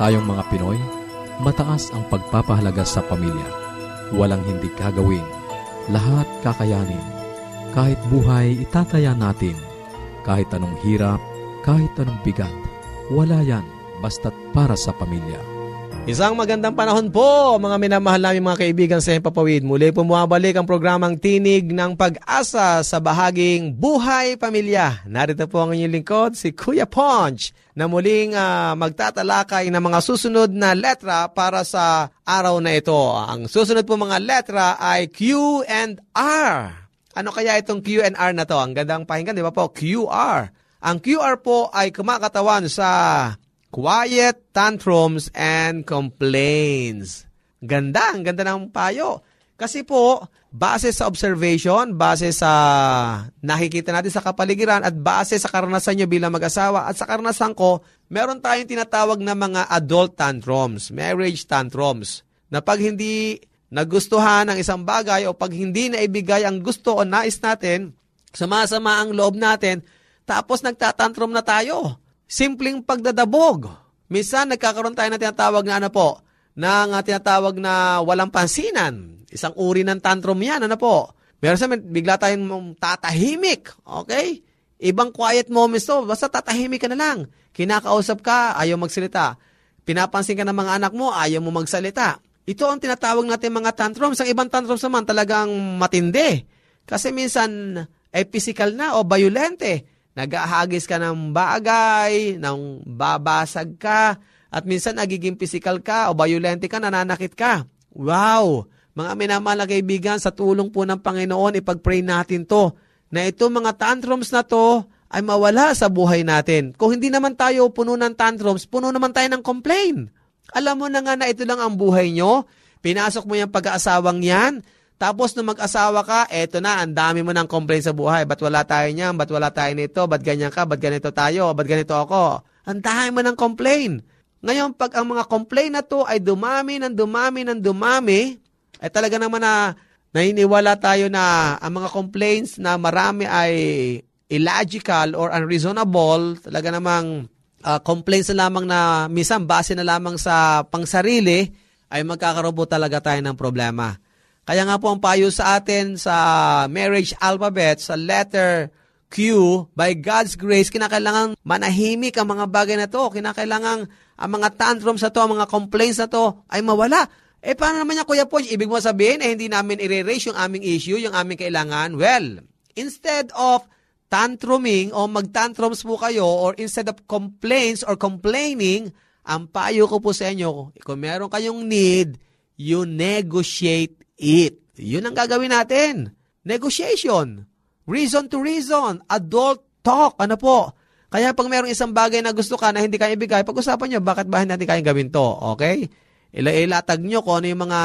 Tayong mga Pinoy, mataas ang pagpapahalaga sa pamilya. Walang hindi kagawin. Lahat kakayanin. Kahit buhay, itataya natin. Kahit anong hirap, kahit anong bigat. Wala yan, basta't para sa pamilya. Isang magandang panahon po, mga minamahal namin mga kaibigan sa Hempapawid. Muli po bumabalik ang programang Tinig ng Pag-asa sa bahaging Buhay Pamilya. Narito po ang inyong lingkod, si Kuya Ponch, na muling uh, magtatalakay ng mga susunod na letra para sa araw na ito. Ang susunod po mga letra ay Q and R. Ano kaya itong Q and R na to? Ang gandang pakinggan, di ba po? QR. Ang QR po ay kumakatawan sa quiet tantrums and complaints. Ganda, ang ganda ng payo. Kasi po, base sa observation, base sa nakikita natin sa kapaligiran at base sa karanasan nyo bilang mag-asawa at sa karanasan ko, meron tayong tinatawag na mga adult tantrums, marriage tantrums, na pag hindi nagustuhan ang isang bagay o pag hindi naibigay ang gusto o nais natin, sumasama ang loob natin, tapos nagtatantrum na tayo simpleng pagdadabog. Minsan nagkakaroon tayo ng tinatawag na ano po, ng uh, tinatawag na walang pansinan. Isang uri ng tantrum yan, ano po. Meron sa bigla tayong tatahimik, okay? Ibang quiet moments to, basta tatahimik ka na lang. Kinakausap ka, ayaw magsalita. Pinapansin ka ng mga anak mo, ayaw mo magsalita. Ito ang tinatawag natin mga tantrums. Ang ibang tantrums naman talagang matindi. Kasi minsan ay physical na o violente nagahagis ka ng bagay, ng babasag ka, at minsan nagiging physical ka o violente ka, nananakit ka. Wow! Mga minamahal na kaibigan, sa tulong po ng Panginoon, ipag-pray natin to. na itong mga tantrums na to ay mawala sa buhay natin. Kung hindi naman tayo puno ng tantrums, puno naman tayo ng complain. Alam mo na nga na ito lang ang buhay nyo, pinasok mo yung pag-aasawang yan, tapos nung mag-asawa ka, eto na, ang dami mo ng complain sa buhay. Ba't wala tayo niyan? Ba't wala tayo nito? Ba't ganyan ka? Ba't ganito tayo? Ba't ganito ako? Ang dami mo ng complain. Ngayon, pag ang mga complain na to ay dumami ng dumami ng dumami, ay talaga naman na naniniwala tayo na ang mga complaints na marami ay illogical or unreasonable, talaga namang uh, complaints na lamang na minsan base na lamang sa pangsarili, ay magkakaroon po talaga tayo ng problema. Kaya nga po ang payo sa atin sa marriage alphabet, sa letter Q, by God's grace, kinakailangan manahimik ang mga bagay na to. Kinakailangan ang mga tantrums na to, ang mga complaints na to, ay mawala. Eh, paano naman yan, Kuya Poch? Ibig mo sabihin, eh, hindi namin i-raise yung aming issue, yung aming kailangan? Well, instead of tantruming o mag-tantrums po kayo or instead of complaints or complaining, ang payo ko po sa inyo, kung meron kayong need, you negotiate it. Yun ang gagawin natin. Negotiation. Reason to reason. Adult talk. Ano po? Kaya pag mayroong isang bagay na gusto ka na hindi kaya ibigay, pag-usapan nyo, bakit ba natin kayang gawin to? Okay? Ila ilatag nyo kung ano yung mga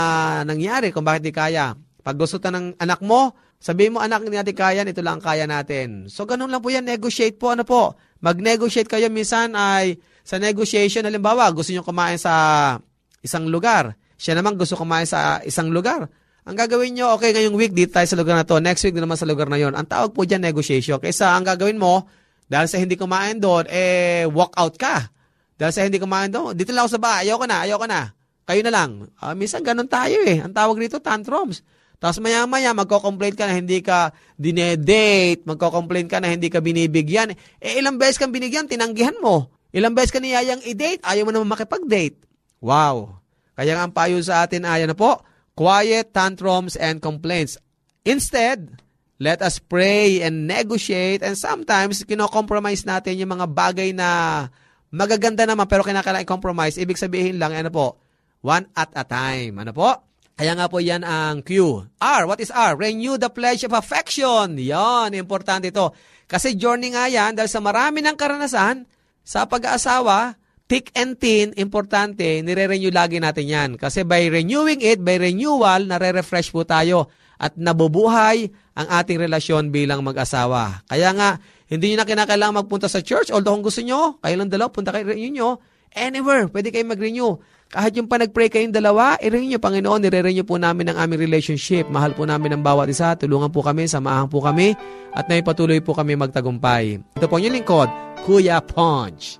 nangyari, kung bakit di kaya. Pag gusto ta ng anak mo, sabihin mo, anak, hindi natin kaya, ito lang kaya natin. So, ganun lang po yan, negotiate po, ano po. Mag-negotiate kayo, minsan ay sa negotiation, halimbawa, gusto nyo kumain sa isang lugar. Siya naman gusto kumain sa isang lugar. Ang gagawin nyo, okay, ngayong week, dito tayo sa lugar na to. Next week, naman sa lugar na yon. Ang tawag po dyan, negotiation. Kaysa ang gagawin mo, dahil sa hindi kumain doon, eh, walk out ka. Dahil sa hindi kumain doon, dito lang ako sa bahay, ayoko na, ayoko na. Kayo na lang. Uh, minsan ganun tayo eh. Ang tawag rito, tantrums. Tapos maya-maya, magko-complain ka na hindi ka dinedate, magko-complain ka na hindi ka binibigyan. Eh, ilang beses kang binigyan, tinanggihan mo. Ilang beses ka niyayang i-date, ayaw mo naman makipag-date. Wow. Kaya nga ang payo sa atin ay, ano po, quiet tantrums and complaints. Instead, let us pray and negotiate and sometimes kino-compromise natin yung mga bagay na magaganda naman pero kinakailangan i-compromise. Ibig sabihin lang, ano po, one at a time. Ano po? Kaya nga po yan ang Q. R, what is R? Renew the pledge of affection. Yan, importante ito. Kasi journey nga yan dahil sa marami ng karanasan sa pag-aasawa, thick and thin, importante, nire-renew lagi natin yan. Kasi by renewing it, by renewal, nare-refresh po tayo at nabubuhay ang ating relasyon bilang mag-asawa. Kaya nga, hindi nyo na kinakailangan magpunta sa church. Although kung gusto nyo, kayo lang dalaw, punta kayo renew nyo. Anywhere, pwede kayo mag-renew. Kahit yung pa nag-pray kayong dalawa, i-renew nyo, Panginoon, nire-renew po namin ang aming relationship. Mahal po namin ang bawat isa. Tulungan po kami, samahan po kami, at naipatuloy po kami magtagumpay. Ito po yung lingkod, Kuya Punch.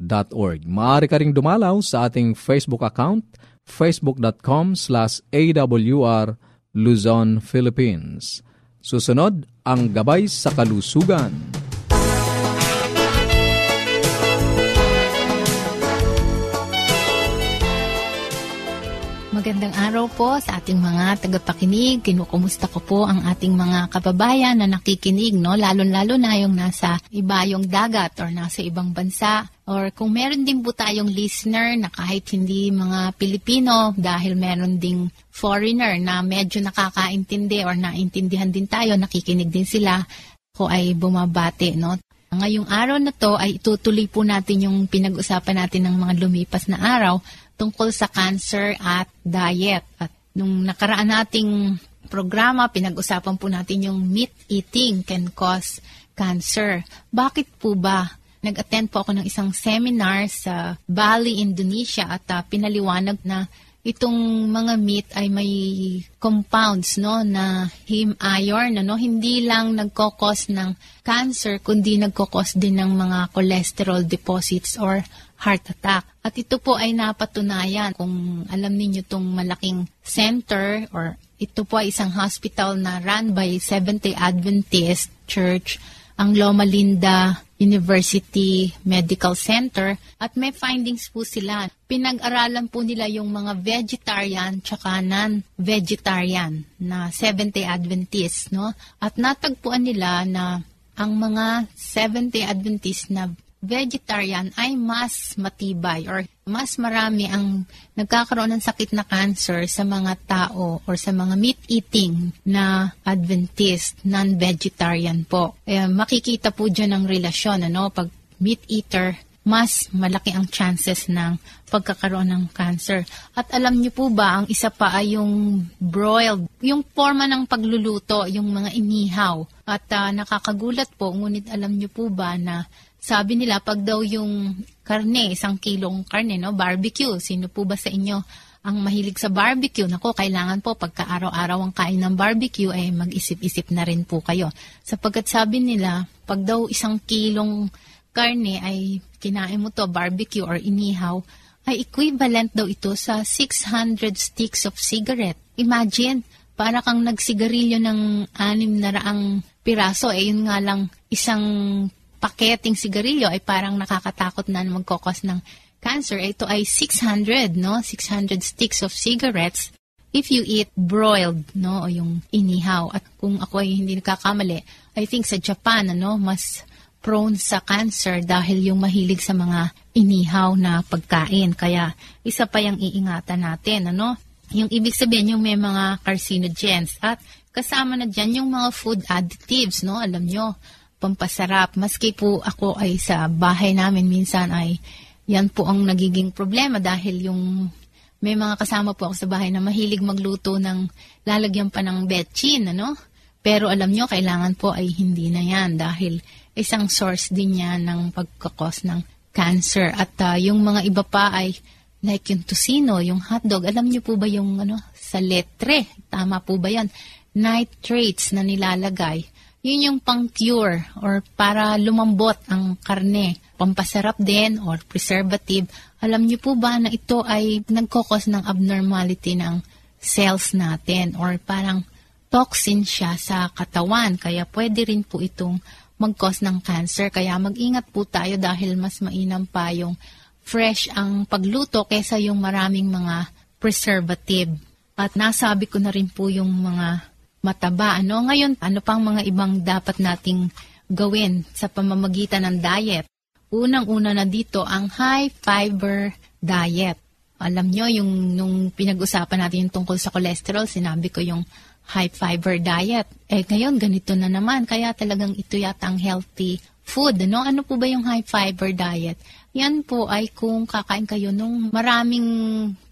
awr.org. Maaari ka ring dumalaw sa ating Facebook account, facebook.com slash awr Luzon, Philippines. Susunod, ang Gabay sa Kalusugan. Magandang araw po sa ating mga tagapakinig. Kinukumusta ko po ang ating mga kababayan na nakikinig, no? Lalo-lalo na yung nasa ibayong dagat or nasa ibang bansa. Or kung meron din po tayong listener na kahit hindi mga Pilipino dahil meron ding foreigner na medyo nakakaintindi or naintindihan din tayo, nakikinig din sila, ko ay bumabati, no? Ngayong araw na to ay itutuloy po natin yung pinag-usapan natin ng mga lumipas na araw tungkol sa cancer at diet. At nung nakaraan nating programa, pinag-usapan po natin yung meat eating can cause cancer. Bakit po ba? Nag-attend po ako ng isang seminar sa Bali, Indonesia at uh, pinaliwanag na itong mga meat ay may compounds no na heme iron ano hindi lang nagkokos ng cancer kundi nagkokos din ng mga cholesterol deposits or heart attack. At ito po ay napatunayan kung alam niyo itong malaking center or ito po ay isang hospital na run by Seventh-day Adventist Church, ang Loma Linda University Medical Center at may findings po sila. Pinag-aralan po nila yung mga vegetarian tsaka non-vegetarian na Seventh-day Adventist, no? At natagpuan nila na ang mga Seventh-day Adventist na vegetarian ay mas matibay or mas marami ang nagkakaroon ng sakit na cancer sa mga tao or sa mga meat-eating na Adventist, non-vegetarian po. Eh, makikita po dyan ang relasyon, ano? Pag meat-eater, mas malaki ang chances ng pagkakaroon ng cancer. At alam niyo po ba, ang isa pa ay yung broiled, yung forma ng pagluluto, yung mga inihaw. At uh, nakakagulat po, ngunit alam niyo po ba na sabi nila, pag daw yung karne, isang kilong karne, no, barbecue, sino po ba sa inyo ang mahilig sa barbecue? Nako, kailangan po pagka araw-araw ang kain ng barbecue, ay eh, mag-isip-isip na rin po kayo. Sapagkat sabi nila, pag daw isang kilong karne ay kinain mo to, barbecue or inihaw, ay equivalent daw ito sa 600 sticks of cigarette. Imagine, para kang nagsigarilyo ng anim na raang piraso, eh yun nga lang isang paketing sigarilyo ay parang nakakatakot na magkokos ng cancer. Ito ay 600, no? 600 sticks of cigarettes if you eat broiled, no? O yung inihaw. At kung ako ay hindi nakakamali, I think sa Japan, ano, mas prone sa cancer dahil yung mahilig sa mga inihaw na pagkain. Kaya isa pa yung iingatan natin, ano? Yung ibig sabihin yung may mga carcinogens at kasama na dyan yung mga food additives, no? Alam nyo, pampasarap. Maski po ako ay sa bahay namin minsan ay yan po ang nagiging problema dahil yung may mga kasama po ako sa bahay na mahilig magluto ng lalagyan pa ng betchin, ano? Pero alam nyo, kailangan po ay hindi na yan dahil isang source din yan ng pagkakos ng cancer. At uh, yung mga iba pa ay like yung tusino, yung hotdog. Alam nyo po ba yung ano, sa letre? Tama po ba yan? Nitrates na nilalagay yun yung pang-cure or para lumambot ang karne. Pampasarap din or preservative. Alam niyo po ba na ito ay nagkokos ng abnormality ng cells natin or parang toxin siya sa katawan. Kaya pwede rin po itong mag-cause ng cancer. Kaya mag-ingat po tayo dahil mas mainam pa yung fresh ang pagluto kaysa yung maraming mga preservative. At nasabi ko na rin po yung mga mataba. Ano? Ngayon, ano pang mga ibang dapat nating gawin sa pamamagitan ng diet? Unang-una na dito, ang high fiber diet. Alam nyo, yung nung pinag-usapan natin yung tungkol sa cholesterol, sinabi ko yung high fiber diet. Eh ngayon, ganito na naman. Kaya talagang ito yata ang healthy food. Ano? ano po ba yung high fiber diet? Yan po ay kung kakain kayo nung maraming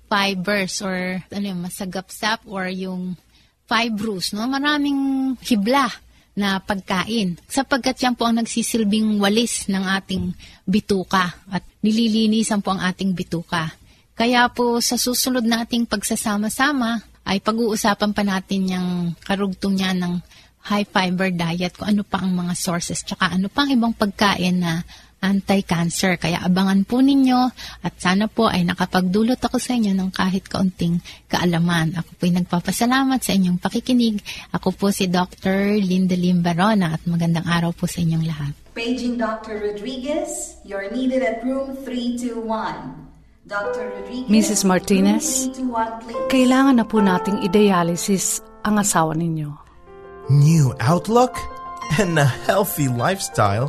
fibers or ano yung masagapsap or yung fibrous, no? Maraming hibla na pagkain. Sapagkat yan po ang nagsisilbing walis ng ating bituka at nililinisan po ang ating bituka. Kaya po sa susunod nating pagsasama-sama ay pag-uusapan pa natin yung karugtong niya ng high fiber diet, kung ano pa ang mga sources, tsaka ano pang ibang pagkain na anti-cancer. Kaya abangan po ninyo at sana po ay nakapagdulot ako sa inyo ng kahit kaunting kaalaman. Ako po ay nagpapasalamat sa inyong pakikinig. Ako po si Dr. Linda Lim Barona at magandang araw po sa inyong lahat. Paging Dr. Rodriguez, you're needed at room 321. Mrs. Martinez, kailangan na po nating i-dialysis ang asawa ninyo. New outlook and a healthy lifestyle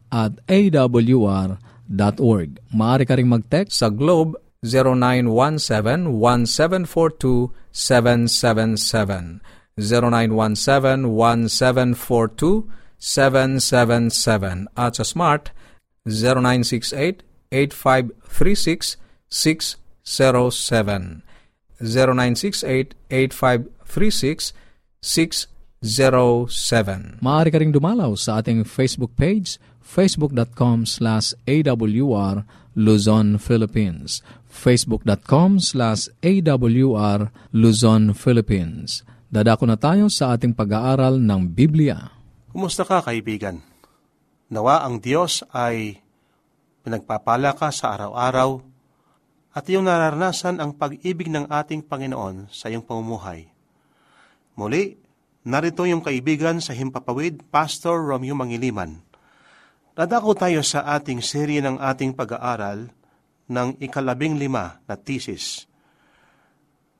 at awr.org. Maaari ka rin mag-text sa Globe 0917-1742-777. 0917-1742-777. At sa Smart 0968-8536-607. 0968-8536-607. Maaari ka rin dumalaw sa ating Facebook page, facebook.com slash awr Luzon, Philippines. facebook.com slash awr Luzon, Philippines. Dadako na tayo sa ating pag-aaral ng Biblia. Kumusta ka, kaibigan? Nawa ang Diyos ay pinagpapala ka sa araw-araw at iyong nararanasan ang pag-ibig ng ating Panginoon sa iyong pamumuhay. Muli, narito yung kaibigan sa Himpapawid, Pastor Romeo Mangiliman. Dadako tayo sa ating serye ng ating pag-aaral ng ikalabing lima na thesis.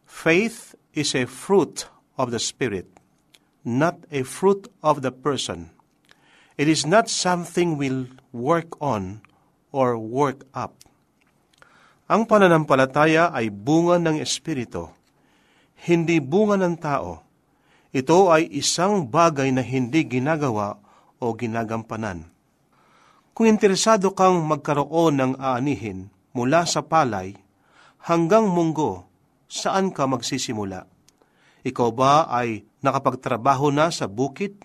Faith is a fruit of the Spirit, not a fruit of the person. It is not something we'll work on or work up. Ang pananampalataya ay bunga ng Espiritu, hindi bunga ng tao. Ito ay isang bagay na hindi ginagawa o ginagampanan. Kung interesado kang magkaroon ng aanihin mula sa palay hanggang munggo, saan ka magsisimula? Ikaw ba ay nakapagtrabaho na sa bukit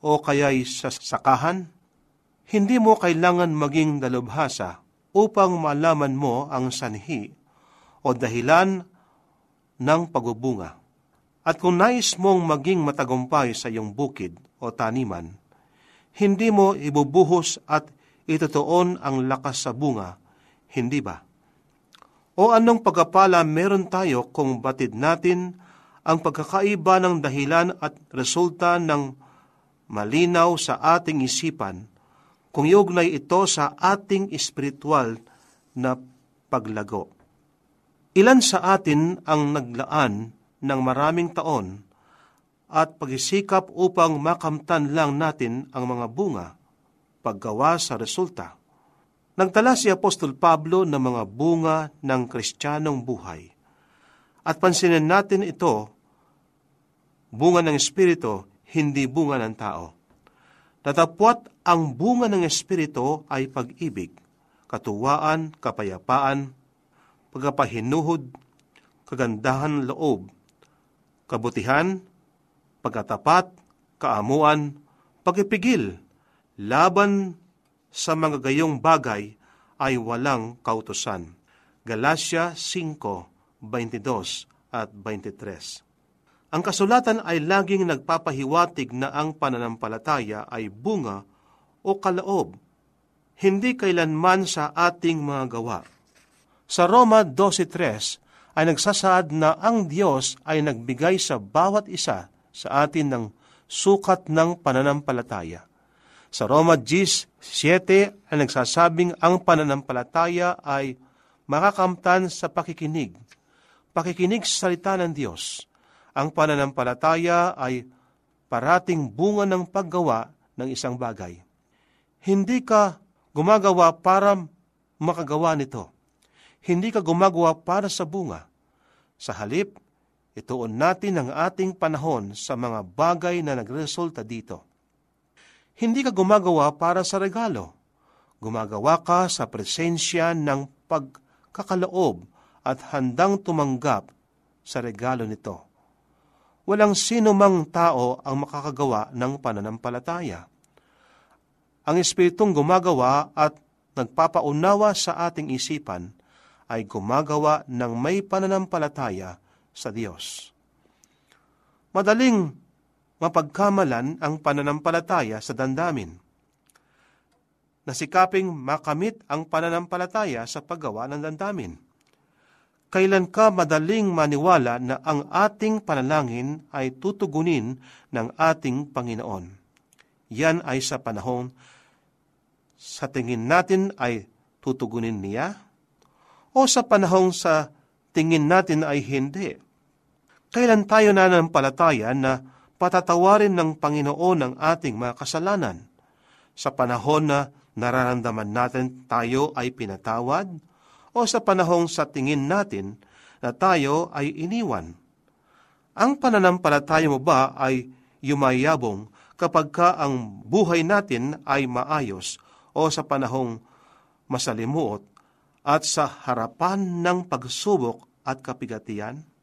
o kaya'y sa sakahan? Hindi mo kailangan maging dalubhasa upang malaman mo ang sanhi o dahilan ng pagbubunga. At kung nais mong maging matagumpay sa iyong bukid o taniman, hindi mo ibubuhos at itutuon ang lakas sa bunga, hindi ba? O anong pagkapala meron tayo kung batid natin ang pagkakaiba ng dahilan at resulta ng malinaw sa ating isipan kung iugnay ito sa ating espiritual na paglago. Ilan sa atin ang naglaan ng maraming taon at pagisikap upang makamtan lang natin ang mga bunga paggawa sa resulta. Nagtala si Apostol Pablo ng mga bunga ng kristyanong buhay. At pansinin natin ito, bunga ng Espiritu, hindi bunga ng tao. Tatapwat ang bunga ng Espiritu ay pag-ibig, katuwaan, kapayapaan, pagkapahinuhod, kagandahan loob, kabutihan, pagkatapat, kaamuan, pagipigil, laban sa mga gayong bagay ay walang kautusan. Galacia 5:22 at 23. Ang kasulatan ay laging nagpapahiwatig na ang pananampalataya ay bunga o kalaob, hindi kailanman sa ating mga gawa. Sa Roma 12.3 ay nagsasaad na ang Diyos ay nagbigay sa bawat isa sa atin ng sukat ng pananampalataya sa Roma 10.7 ay nagsasabing ang pananampalataya ay makakamtan sa pakikinig. Pakikinig sa salita ng Diyos. Ang pananampalataya ay parating bunga ng paggawa ng isang bagay. Hindi ka gumagawa para makagawa nito. Hindi ka gumagawa para sa bunga. Sa halip, ituon natin ang ating panahon sa mga bagay na nagresulta dito hindi ka gumagawa para sa regalo. Gumagawa ka sa presensya ng pagkakaloob at handang tumanggap sa regalo nito. Walang sino mang tao ang makakagawa ng pananampalataya. Ang Espiritong gumagawa at nagpapaunawa sa ating isipan ay gumagawa ng may pananampalataya sa Diyos. Madaling mapagkamalan ang pananampalataya sa dandamin. Nasikaping makamit ang pananampalataya sa paggawa ng dandamin. Kailan ka madaling maniwala na ang ating panalangin ay tutugunin ng ating Panginoon? Yan ay sa panahon sa tingin natin ay tutugunin niya? O sa panahong sa tingin natin ay hindi? Kailan tayo nananampalataya na patatawarin ng Panginoon ang ating mga kasalanan? Sa panahon na nararamdaman natin tayo ay pinatawad? O sa panahong sa tingin natin na tayo ay iniwan? Ang pananampalataya mo ba ay yumayabong kapag ka ang buhay natin ay maayos o sa panahong masalimuot at sa harapan ng pagsubok at kapigatian?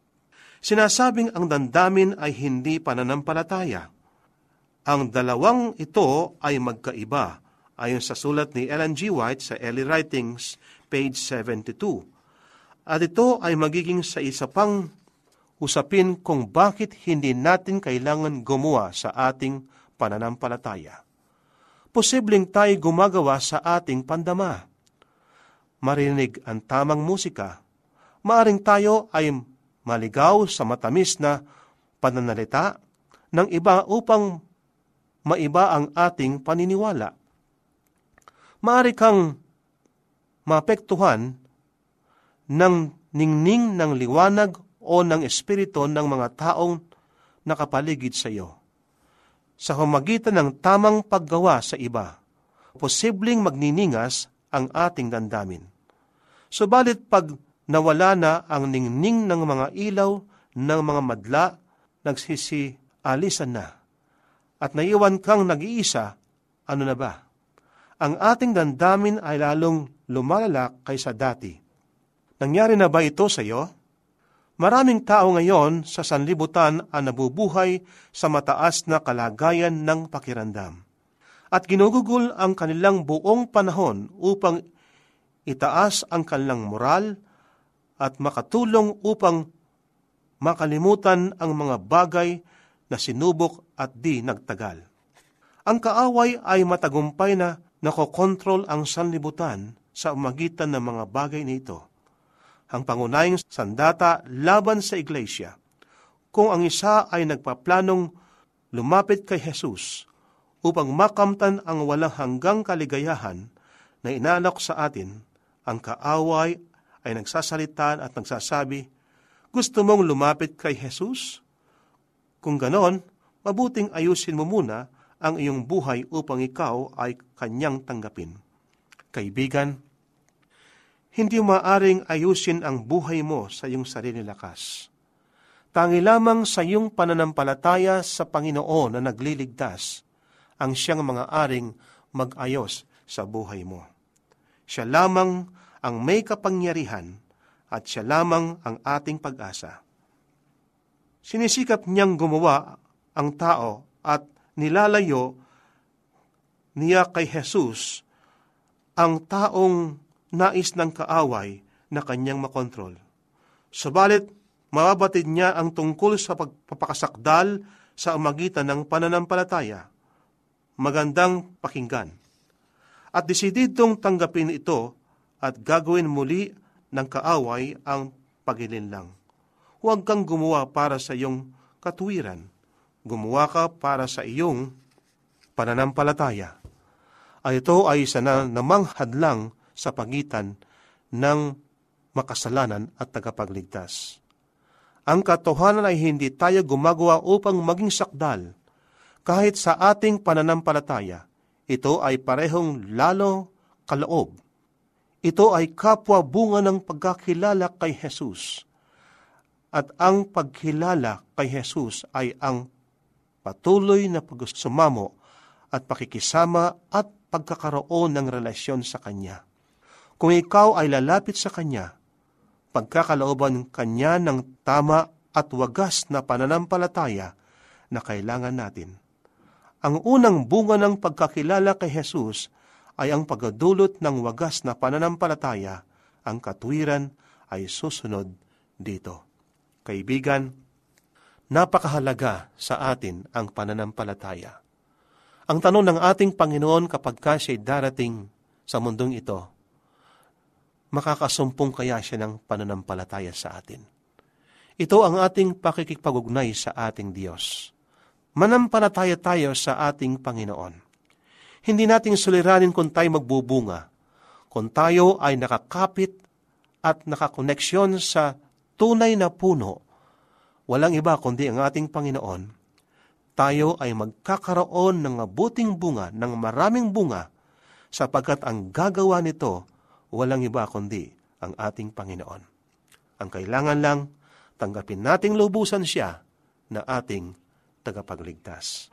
Sinasabing ang dandamin ay hindi pananampalataya. Ang dalawang ito ay magkaiba ayon sa sulat ni Ellen G. White sa Early Writings, page 72. At ito ay magiging sa isa pang usapin kung bakit hindi natin kailangan gumawa sa ating pananampalataya posibleng tayo gumagawa sa ating pandama. Marinig ang tamang musika, maaring tayo ay maligaw sa matamis na pananalita ng iba upang maiba ang ating paniniwala. Maari kang mapektuhan ng ningning ng liwanag o ng espiritu ng mga taong nakapaligid sa iyo sa humagitan ng tamang paggawa sa iba, posibleng magniningas ang ating dandamin. Subalit pag nawala na ang ningning ng mga ilaw ng mga madla, nagsisialisan na. At naiwan kang nag-iisa, ano na ba? Ang ating dandamin ay lalong lumalala kaysa dati. Nangyari na ba ito sa iyo? Maraming tao ngayon sa sanlibutan ang nabubuhay sa mataas na kalagayan ng pakiramdam. At ginugugol ang kanilang buong panahon upang itaas ang kanilang moral at makatulong upang makalimutan ang mga bagay na sinubok at di nagtagal. Ang kaaway ay matagumpay na nakokontrol ang sanlibutan sa umagitan ng mga bagay nito ang pangunahing sandata laban sa iglesia. Kung ang isa ay nagpaplanong lumapit kay Jesus upang makamtan ang walang hanggang kaligayahan na inalok sa atin, ang kaaway ay nagsasalita at nagsasabi, Gusto mong lumapit kay Jesus? Kung ganon, mabuting ayusin mo muna ang iyong buhay upang ikaw ay kanyang tanggapin. Kaibigan, hindi maaring ayusin ang buhay mo sa iyong sarili lakas. Tangi lamang sa iyong pananampalataya sa Panginoon na nagliligtas ang siyang mga aring mag-ayos sa buhay mo. Siya lamang ang may kapangyarihan at siya lamang ang ating pag-asa. Sinisikap niyang gumawa ang tao at nilalayo niya kay Jesus ang taong nais ng kaaway na kanyang makontrol. Subalit, mababatid niya ang tungkol sa pagpapakasakdal sa umagitan ng pananampalataya. Magandang pakinggan. At desididong tanggapin ito at gagawin muli ng kaaway ang pagilinlang. Huwag kang gumawa para sa iyong katuwiran. Gumawa ka para sa iyong pananampalataya. Ay ito ay isa na namang hadlang sa pagitan ng makasalanan at tagapagligtas. Ang katotohanan ay hindi tayo gumagawa upang maging sakdal. Kahit sa ating pananampalataya, ito ay parehong lalo kaloob. Ito ay kapwa bunga ng pagkakilala kay Jesus. At ang pagkilala kay Jesus ay ang patuloy na pagsumamo at pakikisama at pagkakaroon ng relasyon sa Kanya. Kung ikaw ay lalapit sa Kanya, pagkakalooban Kanya ng tama at wagas na pananampalataya na kailangan natin. Ang unang bunga ng pagkakilala kay Jesus ay ang pagdulot ng wagas na pananampalataya ang katwiran ay susunod dito. Kaibigan, napakahalaga sa atin ang pananampalataya. Ang tanong ng ating Panginoon kapag ka siya'y darating sa mundong ito, makakasumpong kaya siya ng pananampalataya sa atin. Ito ang ating pakikipag-ugnay sa ating Diyos. Manampalataya tayo sa ating Panginoon. Hindi nating suliranin kung tayo magbubunga, kung tayo ay nakakapit at nakakoneksyon sa tunay na puno, walang iba kundi ang ating Panginoon, tayo ay magkakaroon ng mabuting bunga, ng maraming bunga, sapagkat ang gagawa nito walang iba kundi ang ating Panginoon. Ang kailangan lang, tanggapin nating lubusan siya na ating tagapagligtas.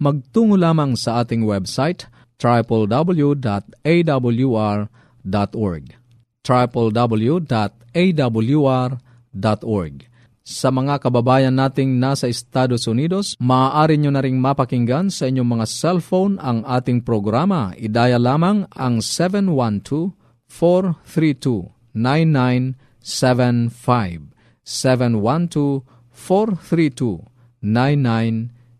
magtungo lamang sa ating website www.awr.org www.awr.org sa mga kababayan nating nasa Estados Unidos, maaari nyo na ring mapakinggan sa inyong mga cellphone ang ating programa. Idaya lamang ang 712-432-9975. 712-432-9975.